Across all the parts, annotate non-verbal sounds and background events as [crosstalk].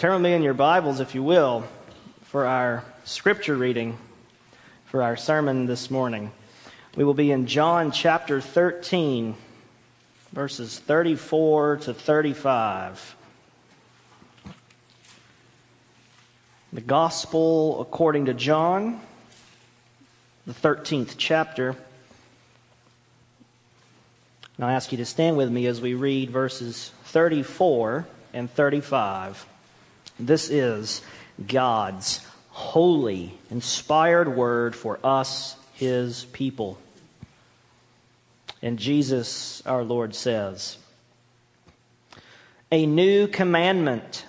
Turn with me in your Bibles, if you will, for our scripture reading for our sermon this morning. We will be in John chapter 13, verses 34 to 35. The Gospel according to John, the 13th chapter. And I ask you to stand with me as we read verses 34 and 35. This is God's holy, inspired word for us, his people. And Jesus, our Lord, says, A new commandment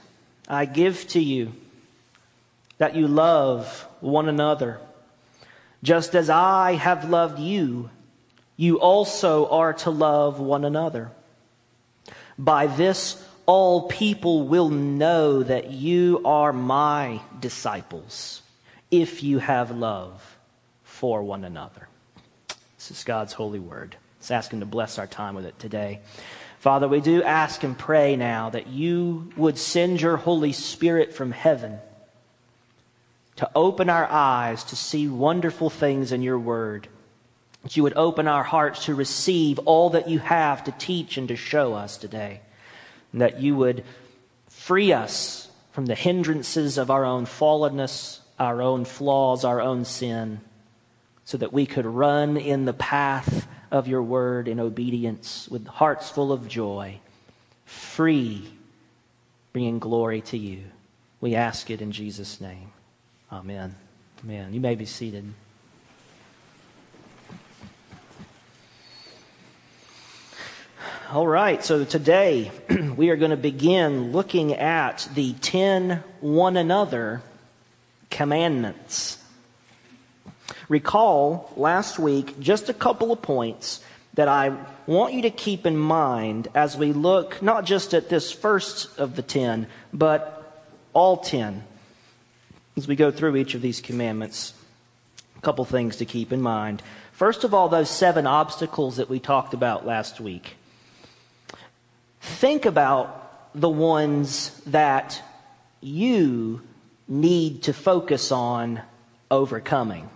I give to you that you love one another. Just as I have loved you, you also are to love one another. By this, all people will know that you are my disciples if you have love for one another. This is God's holy word. Let's ask Him to bless our time with it today. Father, we do ask and pray now that you would send your Holy Spirit from heaven to open our eyes to see wonderful things in your word. That you would open our hearts to receive all that you have to teach and to show us today. And that you would free us from the hindrances of our own fallenness, our own flaws, our own sin, so that we could run in the path of your word in obedience with hearts full of joy, free, bringing glory to you. We ask it in Jesus' name. Amen. Amen. You may be seated. All right, so today [clears throat] we are going to begin looking at the 10 one another commandments. Recall last week just a couple of points that I want you to keep in mind as we look not just at this first of the 10, but all 10 as we go through each of these commandments, a couple things to keep in mind. First of all, those seven obstacles that we talked about last week. Think about the ones that you need to focus on overcoming.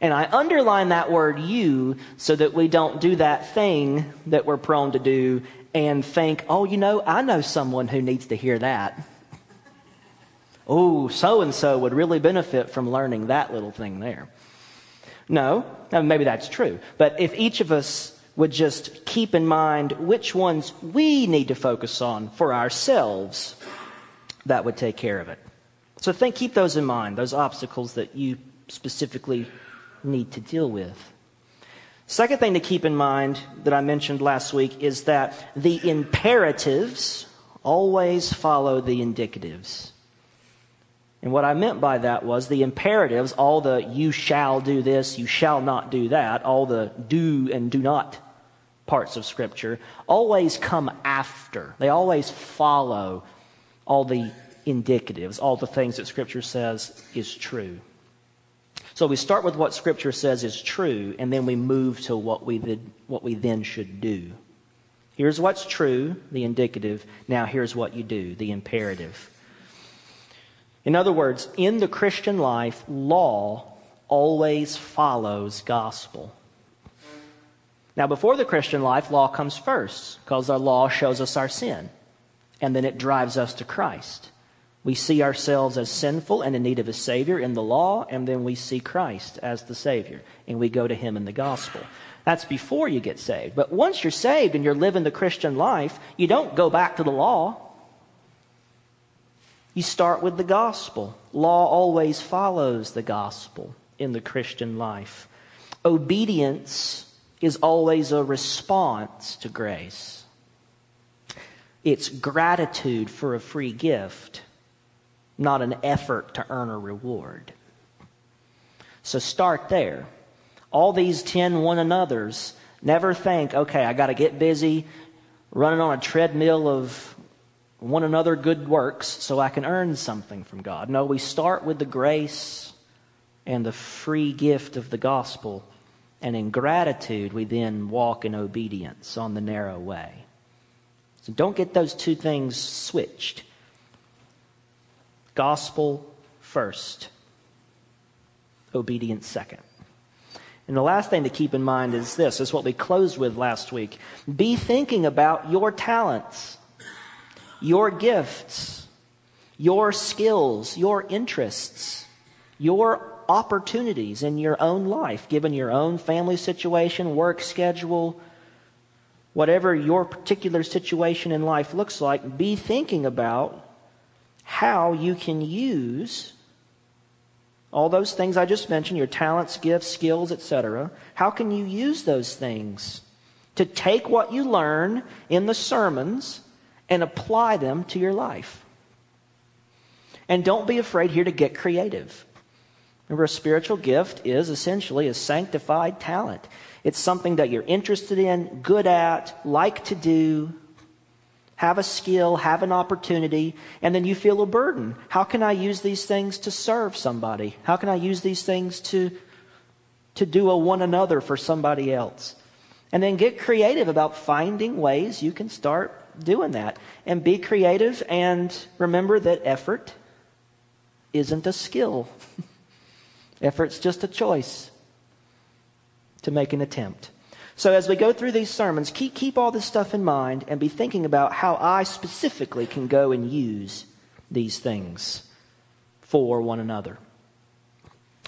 And I underline that word you so that we don't do that thing that we're prone to do and think, oh, you know, I know someone who needs to hear that oh, so and so would really benefit from learning that little thing there. No, maybe that's true. But if each of us would just keep in mind which ones we need to focus on for ourselves, that would take care of it. So think, keep those in mind, those obstacles that you specifically need to deal with. Second thing to keep in mind that I mentioned last week is that the imperatives always follow the indicatives. And what I meant by that was the imperatives, all the you shall do this, you shall not do that, all the do and do not parts of Scripture, always come after. They always follow all the indicatives, all the things that Scripture says is true. So we start with what Scripture says is true, and then we move to what we, did, what we then should do. Here's what's true, the indicative. Now here's what you do, the imperative. In other words, in the Christian life, law always follows gospel. Now, before the Christian life, law comes first because our law shows us our sin, and then it drives us to Christ. We see ourselves as sinful and in need of a Savior in the law, and then we see Christ as the Savior, and we go to Him in the gospel. That's before you get saved. But once you're saved and you're living the Christian life, you don't go back to the law. You start with the gospel. Law always follows the gospel in the Christian life. Obedience is always a response to grace. It's gratitude for a free gift, not an effort to earn a reward. So start there. All these 10 one another's, never think, okay, I got to get busy running on a treadmill of one another good works so I can earn something from God. No, we start with the grace and the free gift of the gospel. And in gratitude, we then walk in obedience on the narrow way. So don't get those two things switched. Gospel first, obedience second. And the last thing to keep in mind is this is what we closed with last week. Be thinking about your talents, your gifts, your skills, your interests, your opportunities in your own life, given your own family situation, work schedule, whatever your particular situation in life looks like. Be thinking about how you can use all those things I just mentioned, your talents, gifts, skills, etc. How can you use those things to take what you learn in the sermons and apply them to your life? And don't be afraid here to get creative. Remember, a spiritual gift is essentially a sanctified talent. It's something that you're interested in, good at, like to do, have a skill, have an opportunity, and then you feel a burden. How can I use these things to serve somebody? How can I use these things to, to do a one another for somebody else? And then get creative about finding ways you can start doing that. And be creative and remember that effort isn't a skill. [laughs] Effort's just a choice to make an attempt. So as we go through these sermons, keep, keep all this stuff in mind and be thinking about how I specifically can go and use these things for one another.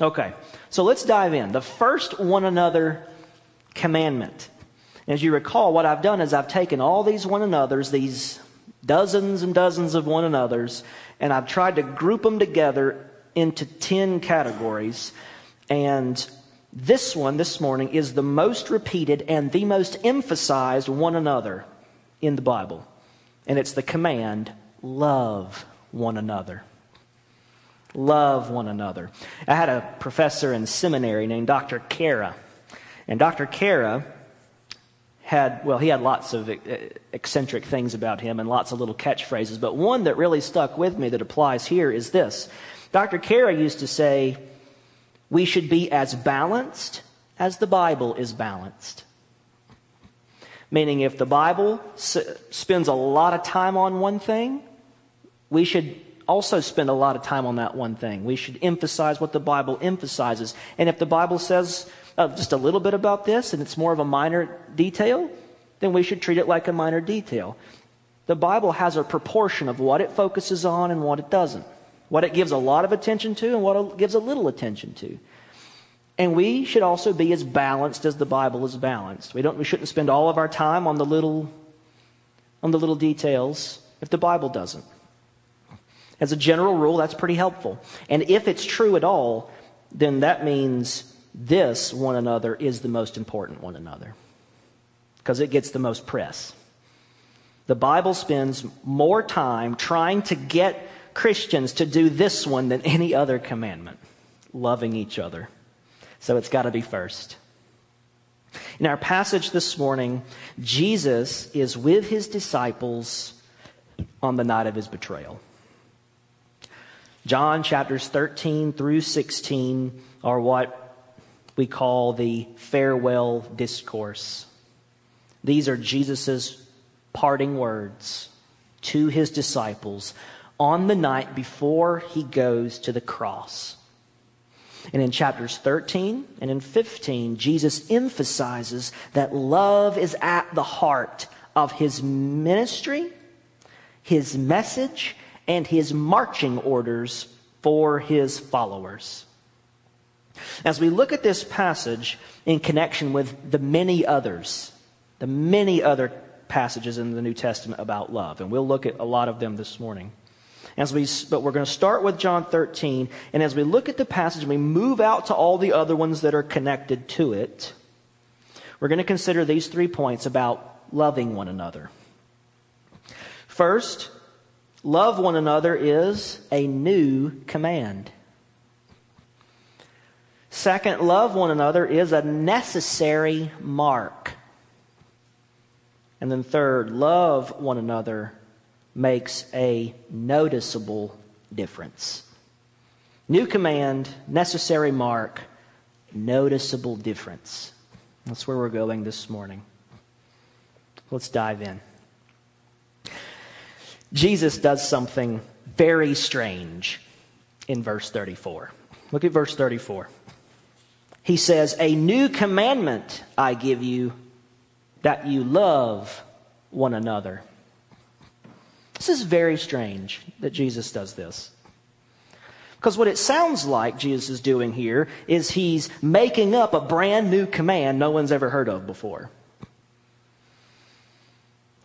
Okay, so let's dive in. The first one another commandment. As you recall, what I've done is I've taken all these one another's, these dozens and dozens of one another's, and I've tried to group them together into 10 categories. And this one, this morning, is the most repeated and the most emphasized one another in the Bible. And it's the command love one another. Love one another. I had a professor in seminary named Dr. Kara. And Dr. Kara had, well, he had lots of eccentric things about him and lots of little catchphrases, but one that really stuck with me that applies here is this. Dr. Kara used to say, we should be as balanced as the Bible is balanced. Meaning, if the Bible s- spends a lot of time on one thing, we should also spend a lot of time on that one thing. We should emphasize what the Bible emphasizes. And if the Bible says uh, just a little bit about this and it's more of a minor detail, then we should treat it like a minor detail. The Bible has a proportion of what it focuses on and what it doesn't what it gives a lot of attention to and what it gives a little attention to. And we should also be as balanced as the Bible is balanced. We, don't, we shouldn't spend all of our time on the little, on the little details if the Bible doesn't. As a general rule, that's pretty helpful. And if it's true at all, then that means this one another is the most important one another because it gets the most press. The Bible spends more time trying to get Christians to do this one than any other commandment loving each other. So it's got to be first. In our passage this morning, Jesus is with his disciples on the night of his betrayal. John chapters 13 through 16 are what we call the farewell discourse. These are Jesus' parting words to his disciples on the night before he goes to the cross. And in chapters 13 and in 15, Jesus emphasizes that love is at the heart of his ministry, his message, and his marching orders for his followers. As we look at this passage in connection with the many others, the many other passages in the New Testament about love, and we'll look at a lot of them this morning. As we, but we're going to start with John 13. And as we look at the passage we move out to all the other ones that are connected to it, we're going to consider these three points about loving one another. First, love one another is a new command. Second, love one another is a necessary mark. And then third, love one another makes a noticeable difference. New command, necessary mark, noticeable difference. That's where we're going this morning. Let's dive in. Jesus does something very strange in verse 34. Look at verse 34. He says, A new commandment I give you, that you love one another. This is very strange that Jesus does this. Because what it sounds like Jesus is doing here is he's making up a brand new command no one's ever heard of before.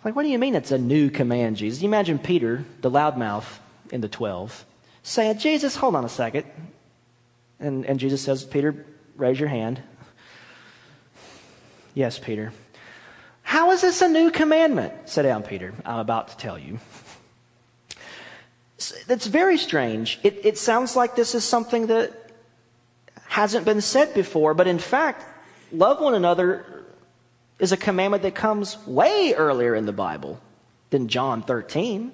Like, what do you mean it's a new command, Jesus? You imagine Peter, the loudmouth in the 12, saying, Jesus, hold on a second. And, and Jesus says, Peter, raise your hand. Yes, Peter. How is this a new commandment? Sit down, Peter. I'm about to tell you. That's very strange. It, it sounds like this is something that hasn't been said before, but in fact, love one another is a commandment that comes way earlier in the Bible than John 13.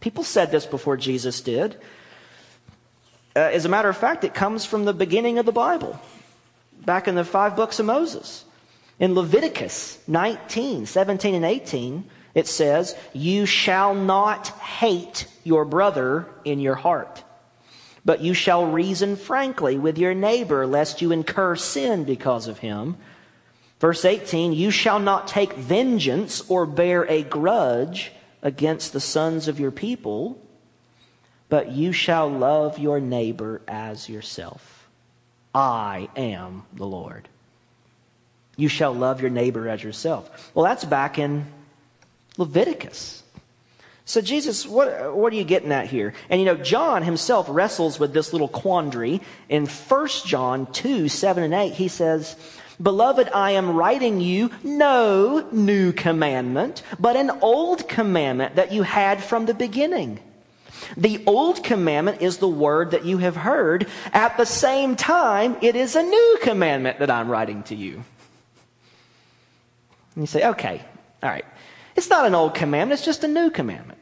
People said this before Jesus did. Uh, as a matter of fact, it comes from the beginning of the Bible, back in the five books of Moses. In Leviticus 19, 17, and 18, it says, You shall not hate your brother in your heart, but you shall reason frankly with your neighbor, lest you incur sin because of him. Verse 18, You shall not take vengeance or bear a grudge against the sons of your people, but you shall love your neighbor as yourself. I am the Lord. You shall love your neighbor as yourself. Well, that's back in Leviticus. So, Jesus, what, what are you getting at here? And you know, John himself wrestles with this little quandary. In 1 John 2 7 and 8, he says, Beloved, I am writing you no new commandment, but an old commandment that you had from the beginning. The old commandment is the word that you have heard. At the same time, it is a new commandment that I'm writing to you. And you say, okay, all right. It's not an old commandment, it's just a new commandment.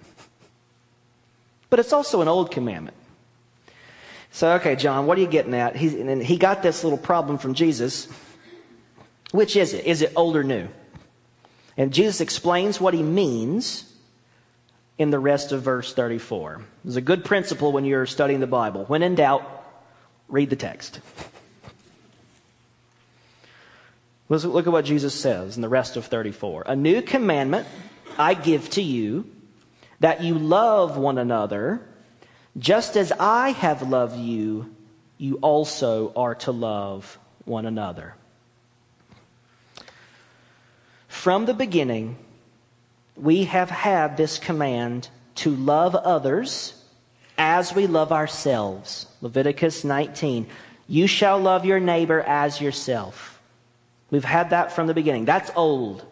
But it's also an old commandment. So, okay, John, what are you getting at? And he got this little problem from Jesus. Which is it? Is it old or new? And Jesus explains what he means in the rest of verse 34. It's a good principle when you're studying the Bible. When in doubt, read the text. Let's look at what Jesus says in the rest of 34. A new commandment I give to you that you love one another just as I have loved you, you also are to love one another. From the beginning, we have had this command to love others as we love ourselves. Leviticus 19. You shall love your neighbor as yourself. We've had that from the beginning. That's old.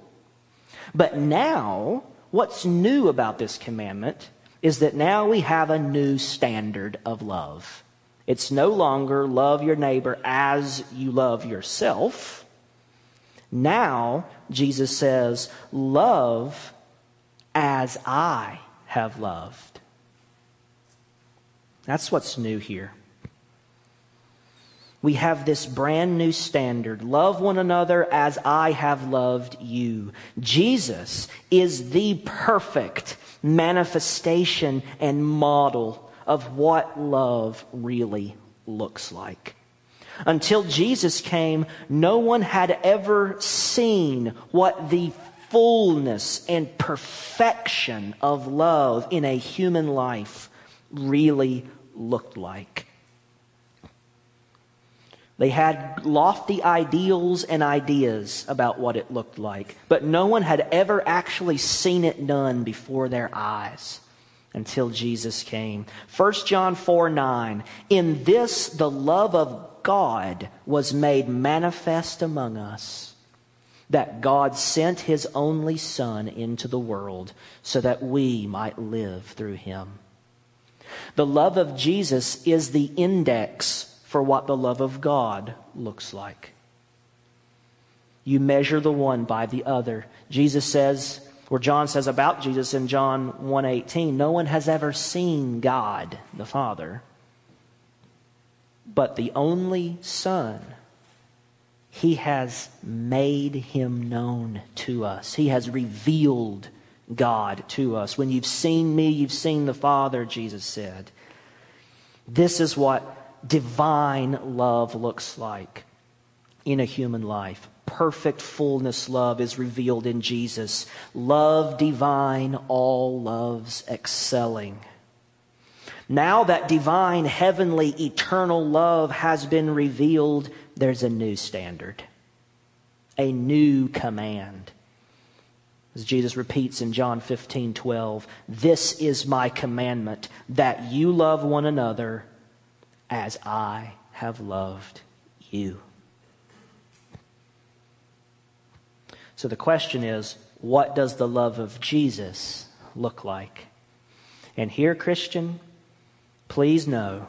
But now, what's new about this commandment is that now we have a new standard of love. It's no longer love your neighbor as you love yourself. Now, Jesus says, love as I have loved. That's what's new here we have this brand new standard. Love one another as I have loved you. Jesus is the perfect manifestation and model of what love really looks like. Until Jesus came, no one had ever seen what the fullness and perfection of love in a human life really looked like. They had lofty ideals and ideas about what it looked like, but no one had ever actually seen it done before their eyes until Jesus came. 1 John 4 9. In this, the love of God was made manifest among us, that God sent his only Son into the world so that we might live through him. The love of Jesus is the index for what the love of God looks like. You measure the one by the other. Jesus says, or John says about Jesus in John 1:18, no one has ever seen God the Father, but the only Son he has made him known to us. He has revealed God to us. When you've seen me, you've seen the Father, Jesus said. This is what divine love looks like in a human life. Perfect fullness love is revealed in Jesus. Love divine, all loves excelling. Now that divine, heavenly, eternal love has been revealed, there's a new standard, a new command. As Jesus repeats in John 15, 12, this is my commandment that you love one another as I have loved you. So the question is what does the love of Jesus look like? And here, Christian, please know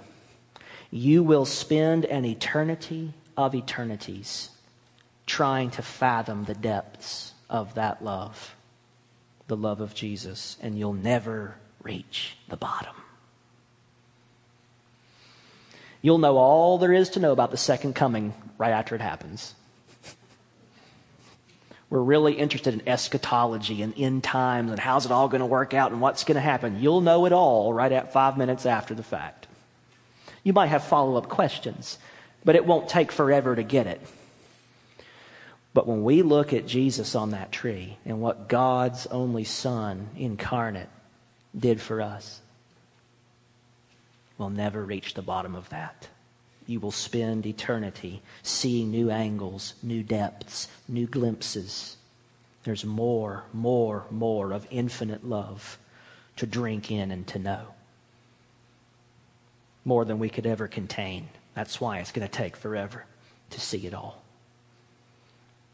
you will spend an eternity of eternities trying to fathom the depths of that love, the love of Jesus, and you'll never reach the bottom. You'll know all there is to know about the second coming right after it happens. We're really interested in eschatology and end times and how's it all going to work out and what's going to happen. You'll know it all right at five minutes after the fact. You might have follow up questions, but it won't take forever to get it. But when we look at Jesus on that tree and what God's only Son incarnate did for us, will never reach the bottom of that. You will spend eternity seeing new angles, new depths, new glimpses. There's more, more, more of infinite love to drink in and to know. More than we could ever contain. That's why it's going to take forever to see it all.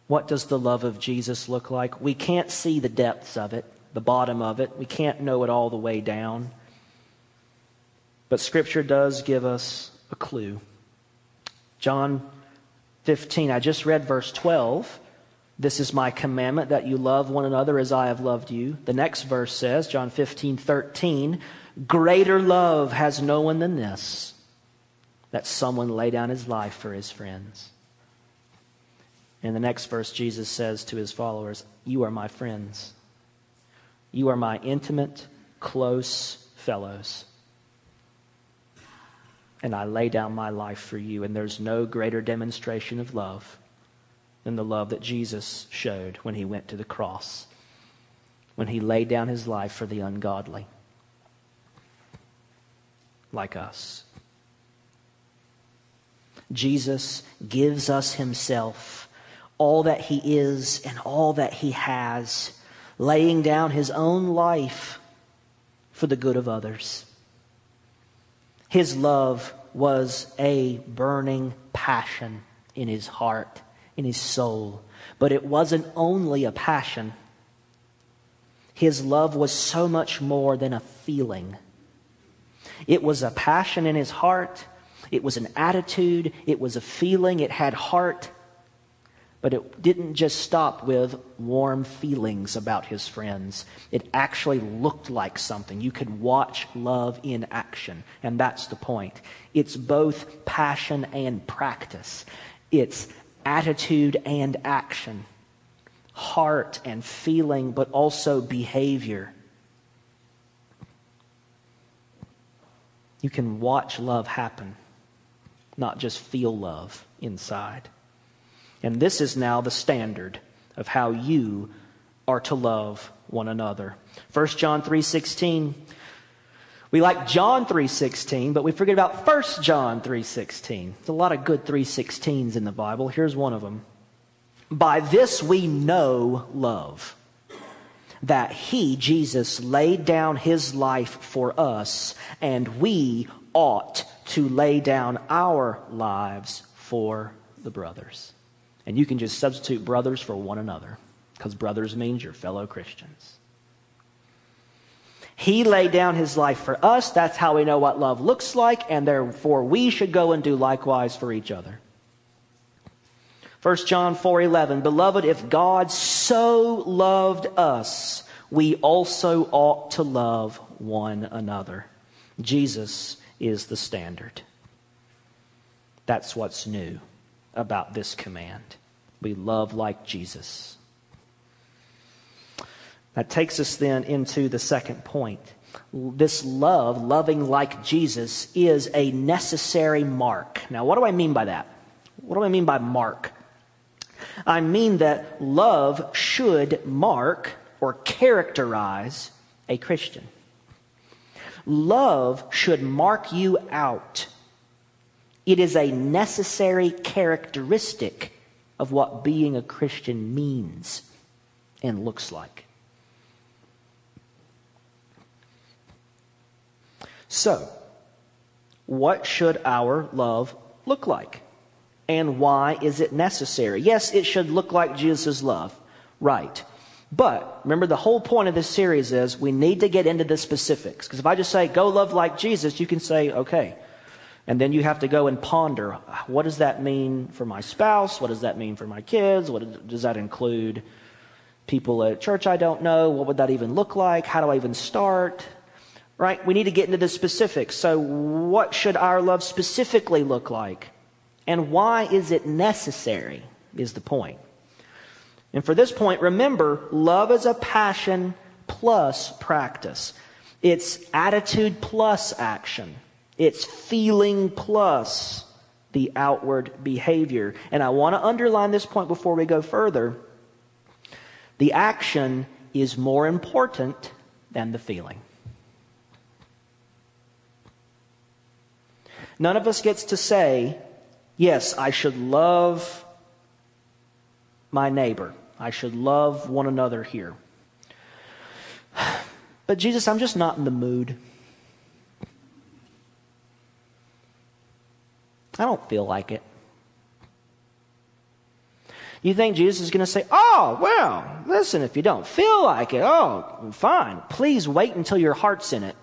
What does the love of Jesus look like? We can't see the depths of it, the bottom of it. We can't know it all the way down. But Scripture does give us a clue. John 15, I just read verse 12. This is my commandment that you love one another as I have loved you. The next verse says, John 15, 13, greater love has no one than this, that someone lay down his life for his friends. In the next verse, Jesus says to his followers, You are my friends. You are my intimate, close fellows and I lay down my life for you. And there's no greater demonstration of love than the love that Jesus showed when he went to the cross, when he laid down his life for the ungodly, like us. Jesus gives us himself, all that he is and all that he has, laying down his own life for the good of others. His love was a burning passion in his heart, in his soul. But it wasn't only a passion. His love was so much more than a feeling. It was a passion in his heart. It was an attitude. It was a feeling. It had heart. But it didn't just stop with warm feelings about his friends. It actually looked like something. You could watch love in action. And that's the point. It's both passion and practice, it's attitude and action, heart and feeling, but also behavior. You can watch love happen, not just feel love inside. And this is now the standard of how you are to love one another. 1 John 3:16 we like John 3:16, but we forget about 1 John 3:16. There's a lot of good 3:16s in the Bible. Here's one of them. By this we know love, that he Jesus laid down his life for us, and we ought to lay down our lives for the brothers. And you can just substitute brothers for one another because brothers means your fellow Christians. He laid down his life for us. That's how we know what love looks like, and therefore we should go and do likewise for each other. 1 John 4:11 Beloved if God so loved us we also ought to love one another. Jesus is the standard. That's what's new about this command. We love like Jesus. That takes us then into the second point. This love, loving like Jesus, is a necessary mark. Now, what do I mean by that? What do I mean by mark? I mean that love should mark or characterize a Christian. Love should mark you out. It is a necessary characteristic of what being a Christian means and looks like. So, what should our love look like? And why is it necessary? Yes, it should look like Jesus' love. Right. But remember, the whole point of this series is we need to get into the specifics. Because if I just say, go love like Jesus, you can say, okay. And then you have to go and ponder what does that mean for my spouse? What does that mean for my kids? What does that include people at church I don't know? What would that even look like? How do I even start? Right? We need to get into the specifics. So, what should our love specifically look like? And why is it necessary? Is the point. And for this point, remember, love is a passion plus practice. It's attitude plus action. It's feeling plus the outward behavior. And I want to underline this point before we go further. The action is more important than the feeling. None of us gets to say, yes, I should love my neighbor. I should love one another here. [sighs] But Jesus, I'm just not in the mood. I don't feel like it. You think Jesus is going to say, Oh, well, listen, if you don't feel like it, oh, fine. Please wait until your heart's in it.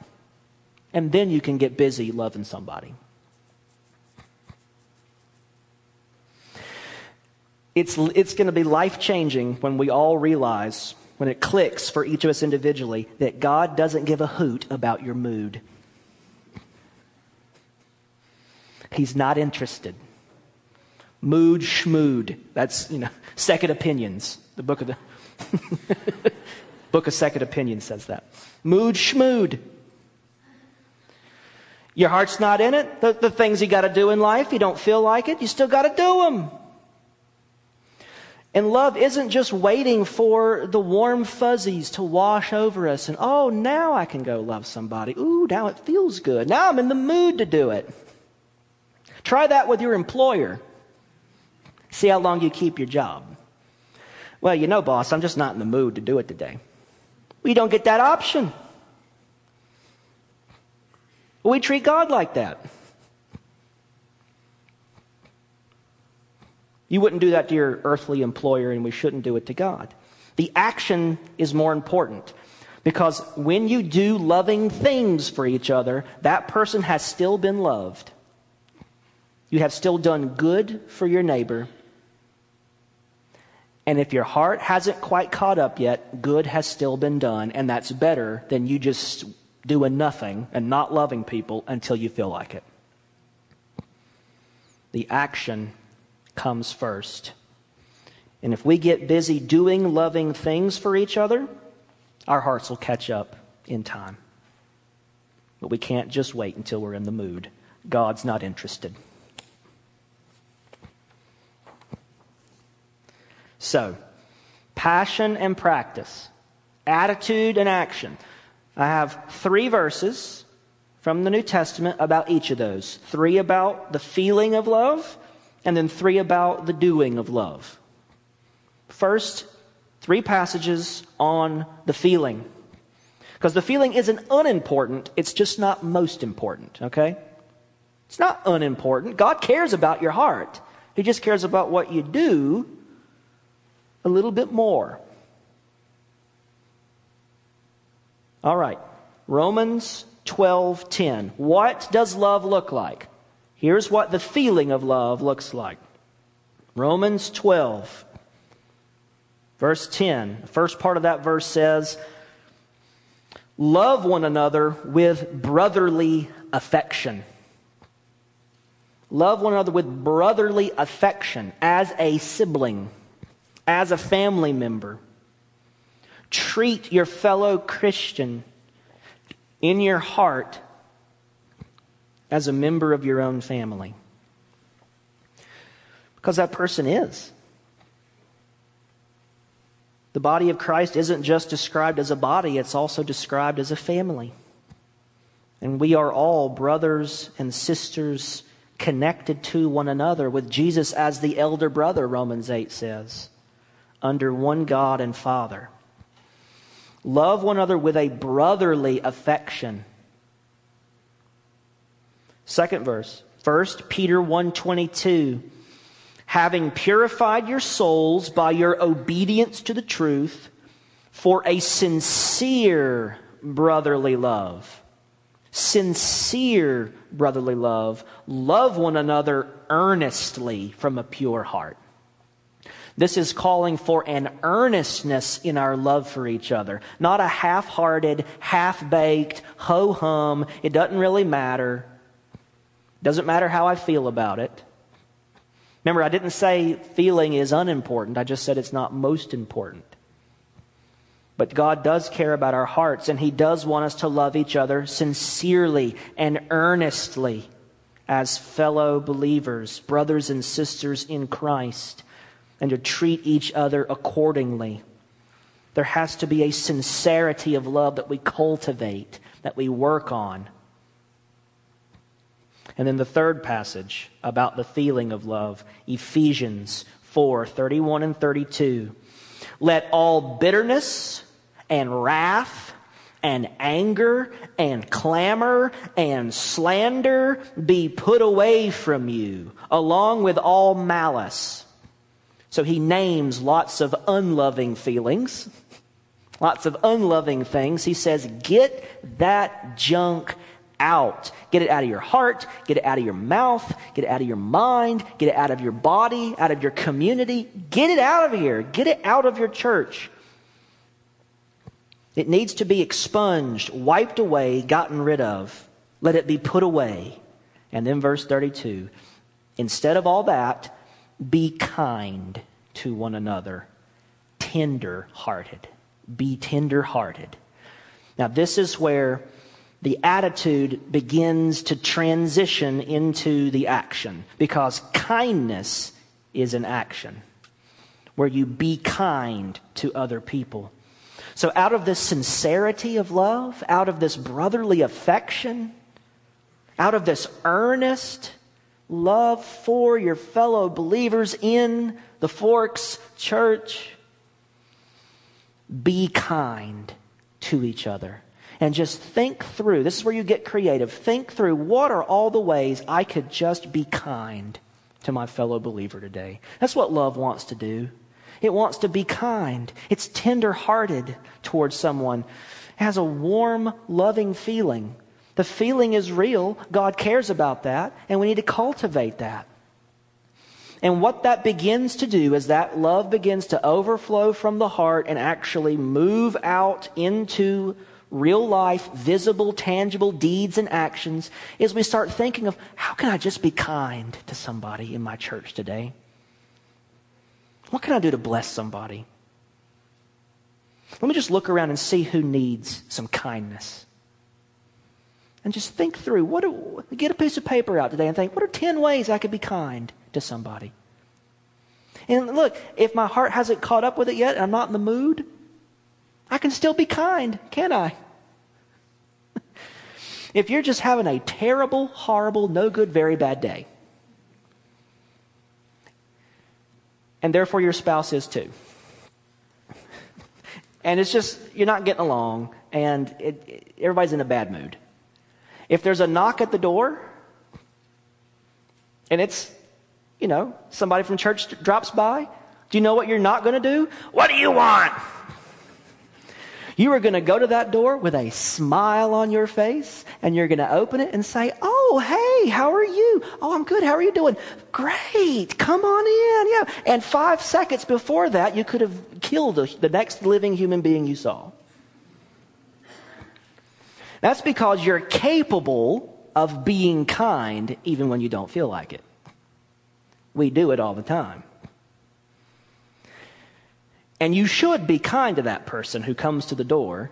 And then you can get busy loving somebody. It's, it's going to be life changing when we all realize, when it clicks for each of us individually, that God doesn't give a hoot about your mood. He's not interested. Mood schmood. That's, you know, second opinions. The book of the [laughs] book of second opinions says that. Mood schmood. Your heart's not in it. The, the things you got to do in life, you don't feel like it, you still got to do them. And love isn't just waiting for the warm fuzzies to wash over us and, oh, now I can go love somebody. Ooh, now it feels good. Now I'm in the mood to do it. Try that with your employer. See how long you keep your job. Well, you know, boss, I'm just not in the mood to do it today. We don't get that option. We treat God like that. You wouldn't do that to your earthly employer, and we shouldn't do it to God. The action is more important because when you do loving things for each other, that person has still been loved. You have still done good for your neighbor. And if your heart hasn't quite caught up yet, good has still been done, and that's better than you just doing nothing and not loving people until you feel like it. The action comes first. And if we get busy doing loving things for each other, our hearts will catch up in time. But we can't just wait until we're in the mood. God's not interested. So, passion and practice, attitude and action. I have three verses from the New Testament about each of those. Three about the feeling of love, and then three about the doing of love. First, three passages on the feeling. Because the feeling isn't unimportant, it's just not most important, okay? It's not unimportant. God cares about your heart, He just cares about what you do a little bit more. All right. Romans 12:10. What does love look like? Here's what the feeling of love looks like Romans 12, verse 10. The first part of that verse says, Love one another with brotherly affection. Love one another with brotherly affection as a sibling, as a family member. treat your fellow Christian in your heart as a member of your own family. Because that person is. The body of Christ isn't just described as a body, it's also described as a family. And we are all brothers and sisters connected to one another with Jesus as the elder brother, Romans 8 says, under one God and Father. Love one another with a brotherly affection. Second verse, 1 Peter 1:22 having purified your souls by your obedience to the truth for a sincere brotherly love. Sincere brotherly love. Love one another earnestly from a pure heart. This is calling for an earnestness in our love for each other, not a half hearted, half baked, ho hum, it doesn't really matter. Doesn't matter how I feel about it. Remember, I didn't say feeling is unimportant, I just said it's not most important. But God does care about our hearts, and He does want us to love each other sincerely and earnestly as fellow believers, brothers and sisters in Christ and to treat each other accordingly. There has to be a sincerity of love that we cultivate, that we work on. And then the third passage about the feeling of love, Ephesians 4 31 and 32. Let all bitterness and wrath and anger and clamor and slander be put away from you, along with all malice. So he names lots of unloving feelings, lots of unloving things. He says, Get that junk out. Get it out of your heart, get it out of your mouth, get it out of your mind, get it out of your body, out of your community. Get it out of here. Get it out of your church. It needs to be expunged, wiped away, gotten rid of. Let it be put away. And then verse 32 instead of all that, be kind to one another, tender hearted. Be tender hearted. Now, this is where the attitude begins to transition into the action because kindness is an action where you be kind to other people. So, out of this sincerity of love, out of this brotherly affection, out of this earnest love for your fellow believers in the Forks Church. Be kind to each other. And just think through this is where you get creative. Think through what are all the ways I could just be kind to my fellow believer today. That's what love wants to do. It wants to be kind, it's tender hearted towards someone, it has a warm, loving feeling. The feeling is real. God cares about that, and we need to cultivate that. And what that begins to do is that love begins to overflow from the heart and actually move out into real life, visible, tangible deeds and actions is we start thinking of how can I just be kind to somebody in my church today? What can I do to bless somebody? Let me just look around and see who needs some kindness and just think through what do, get a piece of paper out today and think what are 10 ways i could be kind to somebody? And look if my heart hasn't caught up with it yet and i'm not in the mood i can still be kind can i? [laughs] If you're just having a terrible horrible no good very bad day and therefore your spouse is too. [laughs] And it's just you're not getting along and it, it, everybody's in a bad mood if there's a knock at the door and it's, you know, somebody from church drops by, do you know what you're not going to do? What do you want? You are going to go to that door with a smile on your face and you're going to open it and say, Oh, hey, how are you? Oh, I'm good. How are you doing? Great. Come on in. Yeah. And five seconds before that, you could have killed the next living human being you saw. That's because you're capable of being kind even when you don't feel like it. We do it all the time. And you should be kind to that person who comes to the door,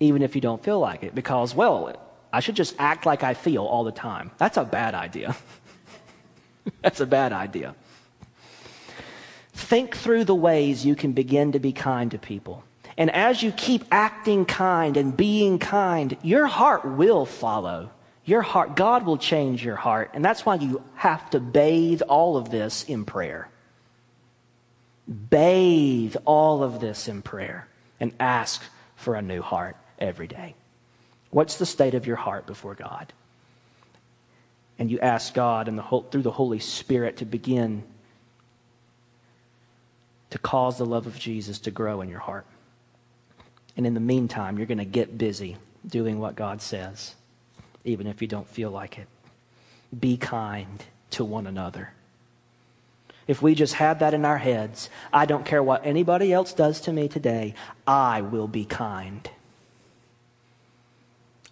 even if you don't feel like it, because, well, I should just act like I feel all the time. That's a bad idea. [laughs] That's a bad idea. Think through the ways you can begin to be kind to people. And as you keep acting kind and being kind, your heart will follow. Your heart, God will change your heart. And that's why you have to bathe all of this in prayer. Bathe all of this in prayer and ask for a new heart every day. What's the state of your heart before God? And you ask God and the, through the Holy Spirit to begin to cause the love of Jesus to grow in your heart. And in the meantime, you're going to get busy doing what God says, even if you don't feel like it. Be kind to one another. If we just had that in our heads, I don't care what anybody else does to me today, I will be kind.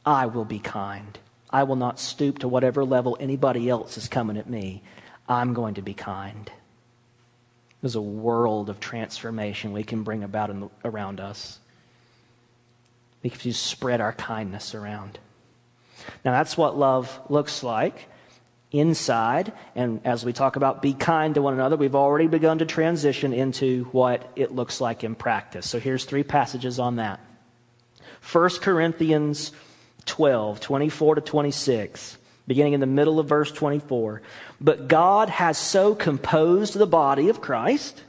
I will be kind. I will not stoop to whatever level anybody else is coming at me. I'm going to be kind. There's a world of transformation we can bring about the, around us. We can just spread our kindness around. Now, that's what love looks like inside. And as we talk about be kind to one another, we've already begun to transition into what it looks like in practice. So here's three passages on that. 1 Corinthians 12, 24 to 26, beginning in the middle of verse 24. But God has so composed the body of Christ,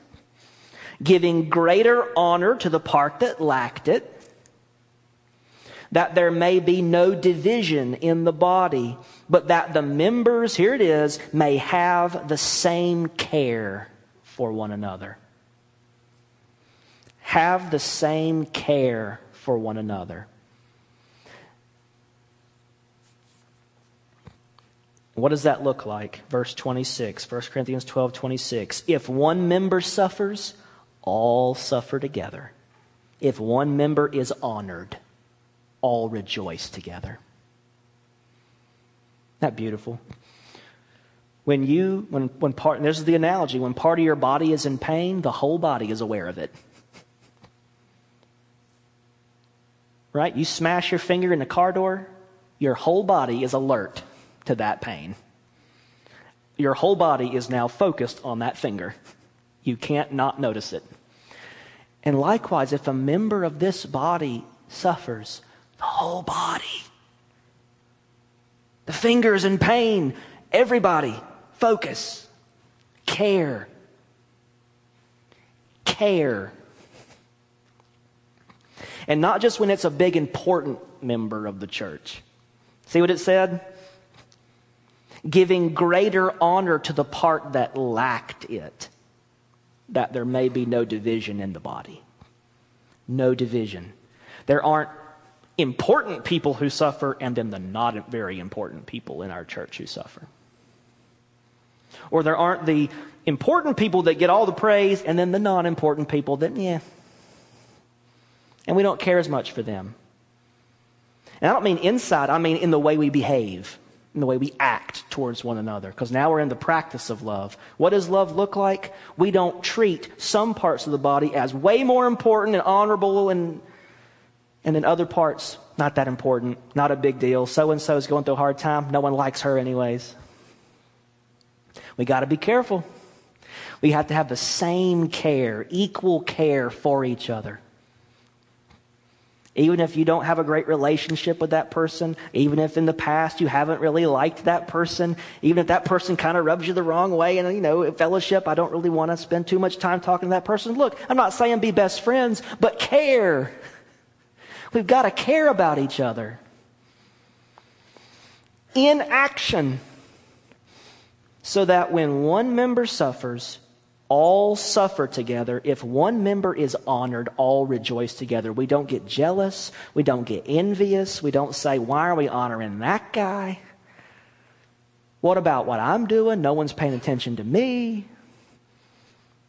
giving greater honor to the part that lacked it, that there may be no division in the body, but that the members, here it is, may have the same care for one another. Have the same care for one another. What does that look like? Verse 26, 1 Corinthians 12, 26. If one member suffers, all suffer together. If one member is honored, all rejoice together. Isn't that beautiful? When you, when, when part, and this is the analogy, when part of your body is in pain, the whole body is aware of it. Right? You smash your finger in the car door, your whole body is alert to that pain. Your whole body is now focused on that finger. You can't not notice it. And likewise, if a member of this body suffers, the whole body, the fingers in pain, everybody, focus, care, care. And not just when it's a big, important member of the church. See what it said? giving greater honor to the part that lacked it, that there may be no division in the body. No division. There aren't important people who suffer and then the not very important people in our church who suffer. Or there aren't the important people that get all the praise and then the non important people that, yeah. And we don't care as much for them. And I don't mean inside, I mean in the way we behave in the way we act towards one another. Because now we're in the practice of love. What does love look like? We don't treat some parts of the body as way more important and honorable and, and then other parts not that important, not a big deal. So and so is going through a hard time. No one likes her anyways. We got to be careful. We have to have the same care, equal care for each other. Even if you don't have a great relationship with that person, even if in the past you haven't really liked that person, even if that person kind of rubs you the wrong way, and you know, fellowship, I don't really want to spend too much time talking to that person. Look, I'm not saying be best friends, but care. We've got to care about each other. In action, so that when one member suffers, all suffer together. If one member is honored, all rejoice together. We don't get jealous. We don't get envious. We don't say, why are we honoring that guy? What about what I'm doing? No one's paying attention to me.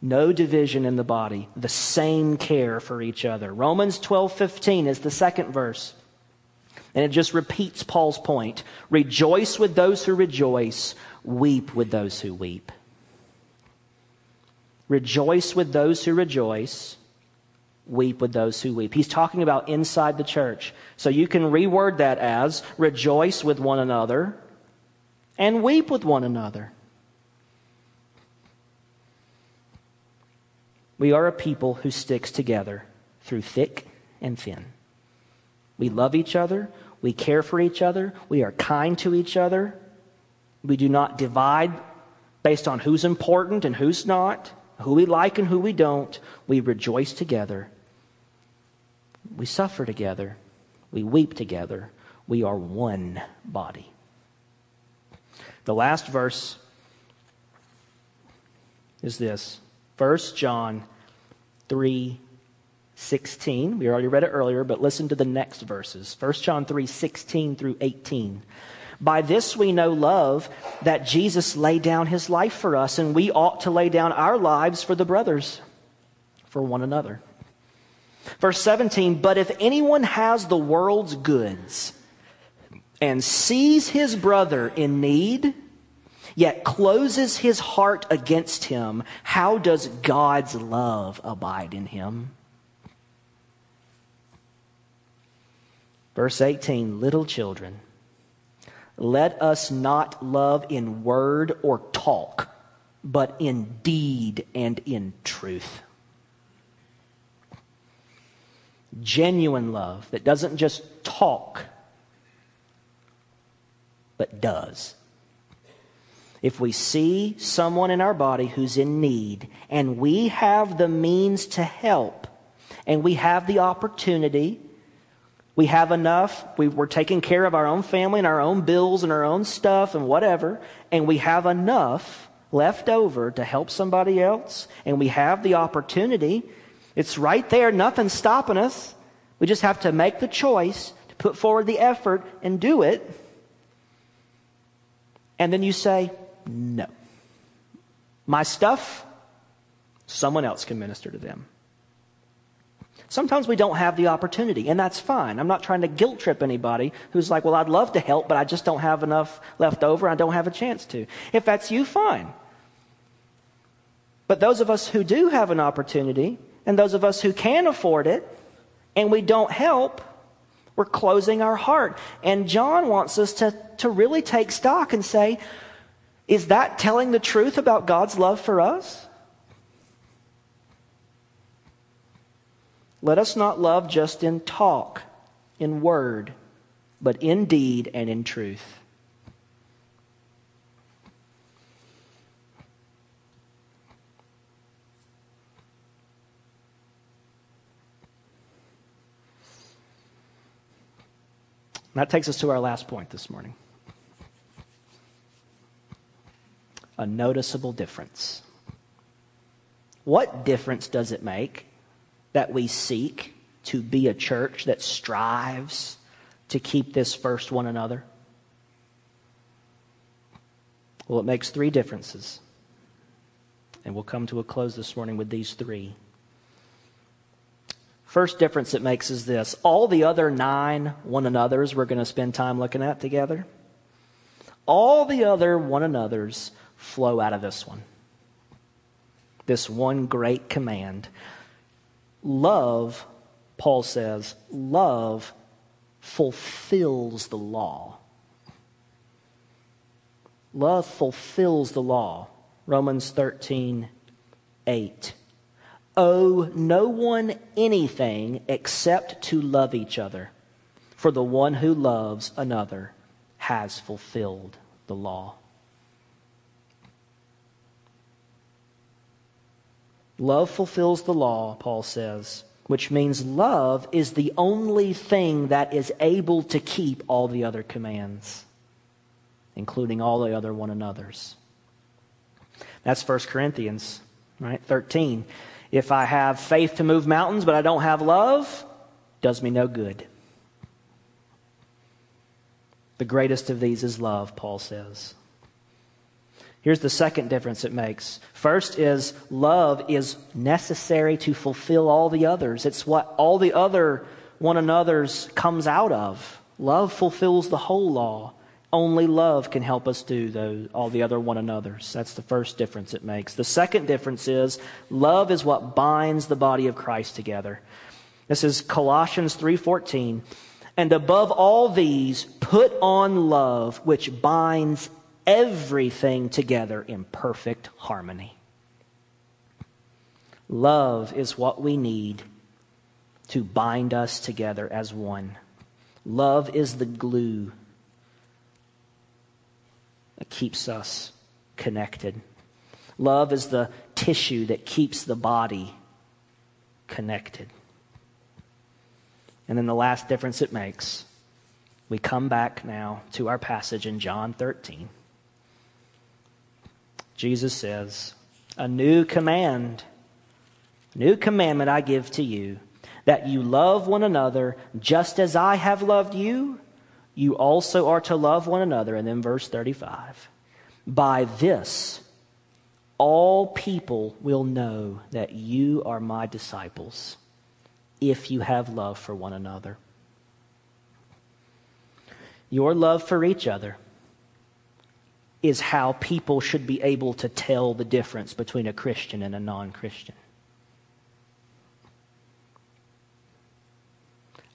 No division in the body, the same care for each other. Romans 12:15 is the second verse. And it just repeats Paul's point. Rejoice with those who rejoice, weep with those who weep. Rejoice with those who rejoice, weep with those who weep. He's talking about inside the church. So you can reword that as rejoice with one another and weep with one another. We are a people who sticks together through thick and thin. We love each other. We care for each other. We are kind to each other. We do not divide based on who's important and who's not, who we like and who we don't. We rejoice together. We suffer together. We weep together. We are one body. The last verse is this 1 John 3 16. We already read it earlier, but listen to the next verses. 1 John 3 16 through 18. By this we know love, that Jesus laid down his life for us, and we ought to lay down our lives for the brothers, for one another. Verse 17, but if anyone has the world's goods and sees his brother in need, yet closes his heart against him, how does God's love abide in him? Verse 18 Little children, let us not love in word or talk, but in deed and in truth. Genuine love that doesn't just talk, but does. If we see someone in our body who's in need and we have the means to help and we have the opportunity, we have enough, we, are taking care of our own family and our own bills and our own stuff and whatever, and we have enough left over to help somebody else, and we have the opportunity, it's right there, nothing's stopping us. We just have to make the choice to put forward the effort and do it. And then you say, no. My stuff, someone else can minister to them. Sometimes we don't have the opportunity, and that's fine. I'm not trying to guilt trip anybody who's like, well, I'd love to help, but I just don't have enough left over. I don't have a chance to. If that's you, fine. But those of us who do have an opportunity, and those of us who can afford it, and we don't help, we're closing our heart. And John wants us to, to really take stock and say, is that telling the truth about God's love for us? Let us not love just in talk, in word, but in deed and in truth. that takes us to our last point this morning. A noticeable difference. What difference does it make that we seek to be a church that strives to keep this first one another? Well, it makes three differences. And we'll come to a close this morning with these three. First difference it makes is this all the other nine one another's we're going to spend time looking at together, all the other one another's flow out of this one. This one great command. Love, Paul says, love fulfills the law. Love fulfills the law. Romans 13, 8. Owe no one anything except to love each other, for the one who loves another has fulfilled the law. Love fulfills the law, Paul says, which means love is the only thing that is able to keep all the other commands, including all the other one another's. That's 1 Corinthians, right? 13. If I have faith to move mountains, but I don't have love, does me no good. The greatest of these is love, Paul says. Here's the second difference it makes. First is love is necessary to fulfill all the others. It's what all the other one another's comes out of. Love fulfills the whole law. Only love can help us do those, all the other one another's. That's the first difference it makes. The second difference is love is what binds the body of Christ together. This is Colossians 3:14. And above all these, put on love, which binds everything together in perfect harmony. Love is what we need to bind us together as one. Love is the glue that keeps us connected. Love is the tissue that keeps the body connected. And then the last difference it makes, we come back now to our passage in John 13. Jesus says, A new command, new commandment I give to you, that you love one another just as I have loved you, you also are to love one another. And then verse 35 By this, all people will know that you are my disciples if you have love for one another. Your love for each other is how people should be able to tell the difference between a Christian and a non Christian.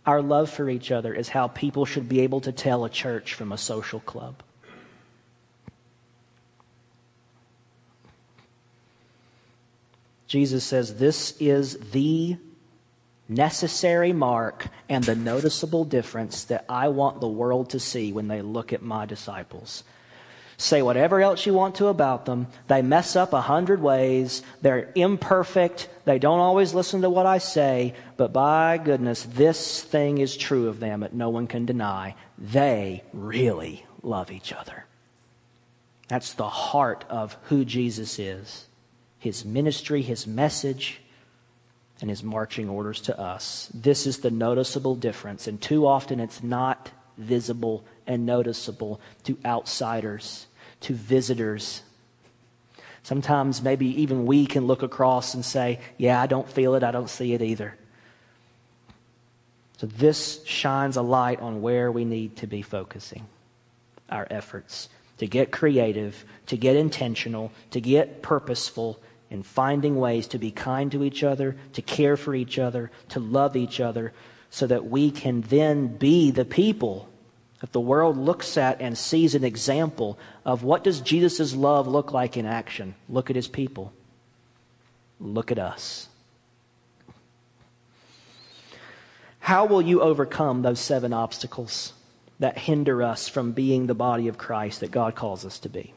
Our love for each other is how people should be able to tell a church from a social club. Jesus says this is the necessary mark and the noticeable difference that I want the world to see when they look at my disciples. Say whatever else you want to about them. They mess up a hundred ways. They're imperfect. They don't always listen to what I say. But by goodness, this thing is true of them that no one can deny. They really love each other. That's the heart of who Jesus is his ministry, his message, and his marching orders to us. This is the noticeable difference, and too often it's not visible and noticeable to outsiders, to visitors. Sometimes maybe even we can look across and say, Yeah, I don't feel it, I don't see it either. So this shines a light on where we need to be focusing our efforts to get creative, to get intentional, to get purposeful, in finding ways to be kind to each other, to care for each other, to love each other, so that we can then be the people that the world looks at and sees an example of what does Jesus' love look like in action. Look at his people. Look at us. How will you overcome those seven obstacles that hinder us from being the body of Christ that God calls us to be?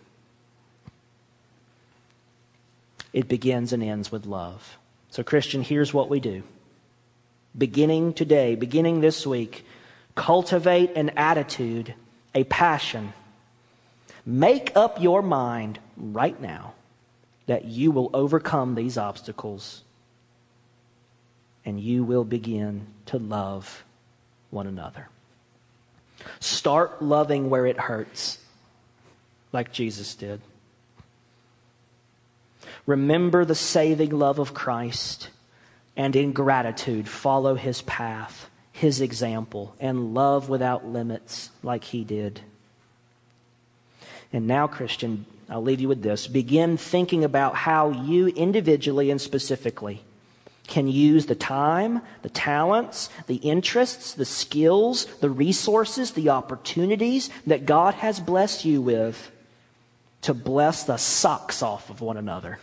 it begins and ends with love. So, Christian, here's what we do. Beginning today, beginning this week, cultivate an attitude, a passion. Make up your mind right now that you will overcome these obstacles and you will begin to love one another. Start loving where it hurts, like Jesus did. Remember the saving love of Christ, and in gratitude, follow his path, his example, and love without limits like he did. And now, Christian, I'll leave you with this. Begin thinking about how you individually and specifically can use the time, the talents, the interests, the skills, the resources, the opportunities that God has blessed you with to bless the socks off of one another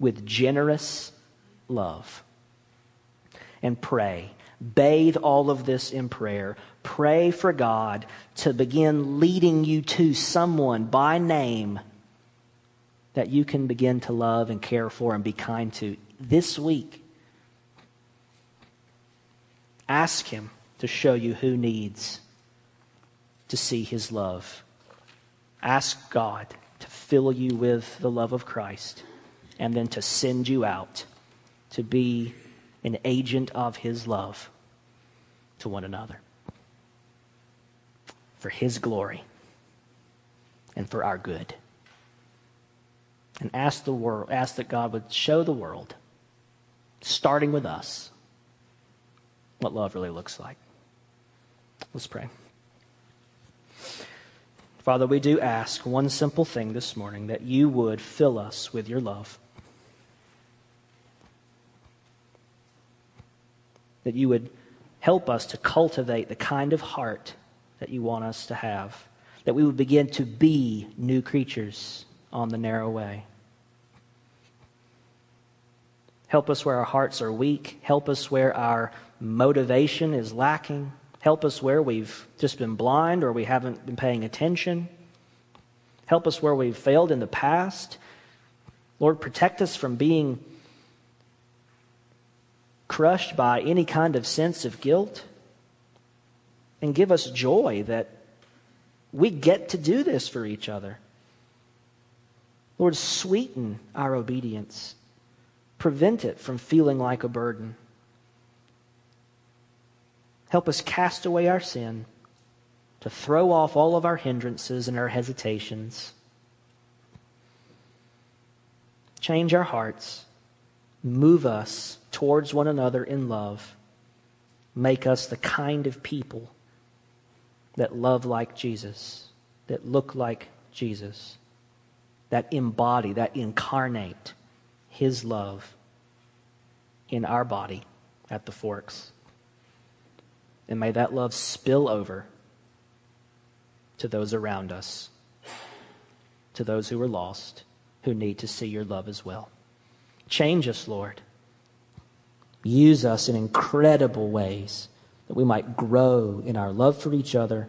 with generous love. And pray. Bathe all of this in prayer. Pray for God to begin leading you to someone by name that you can begin to love and care for and be kind to this week. Ask Him to show you who needs to see His love. Ask God to fill you with the love of Christ and then to send you out to be an agent of his love to one another for his glory and for our good. And ask the world, ask that God would show the world, starting with us, what love really looks like. Let's pray. Father, we do ask one simple thing this morning that you would fill us with your love. That you would help us to cultivate the kind of heart that you want us to have. That we would begin to be new creatures on the narrow way. Help us where our hearts are weak. Help us where our motivation is lacking. Help us where we've just been blind or we haven't been paying attention. Help us where we've failed in the past. Lord, protect us from being crushed by any kind of sense of guilt. And give us joy that we get to do this for each other. Lord, sweeten our obedience, prevent it from feeling like a burden. Help us cast away our sin, to throw off all of our hindrances and our hesitations. Change our hearts, move us towards one another in love, make us the kind of people that love like Jesus, that look like Jesus, that embody, that incarnate His love in our body at the Forks. And may that love spill over to those around us, to those who are lost, who need to see your love as well. Change us, Lord. Use us in incredible ways that we might grow in our love for each other,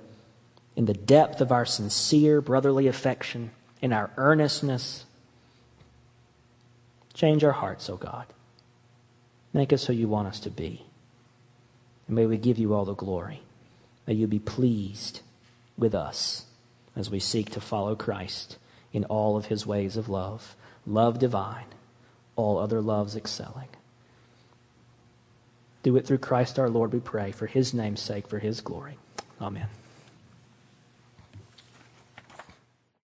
in the depth of our sincere brotherly affection, in our earnestness. Change our hearts, O oh God. Make us who you want us to be. And may we give you all the glory. May you be pleased with us as we seek to follow Christ in all of his ways of love. Love divine, all other loves excelling. Do it through Christ our Lord, we pray, for his name's sake, for his glory. Amen.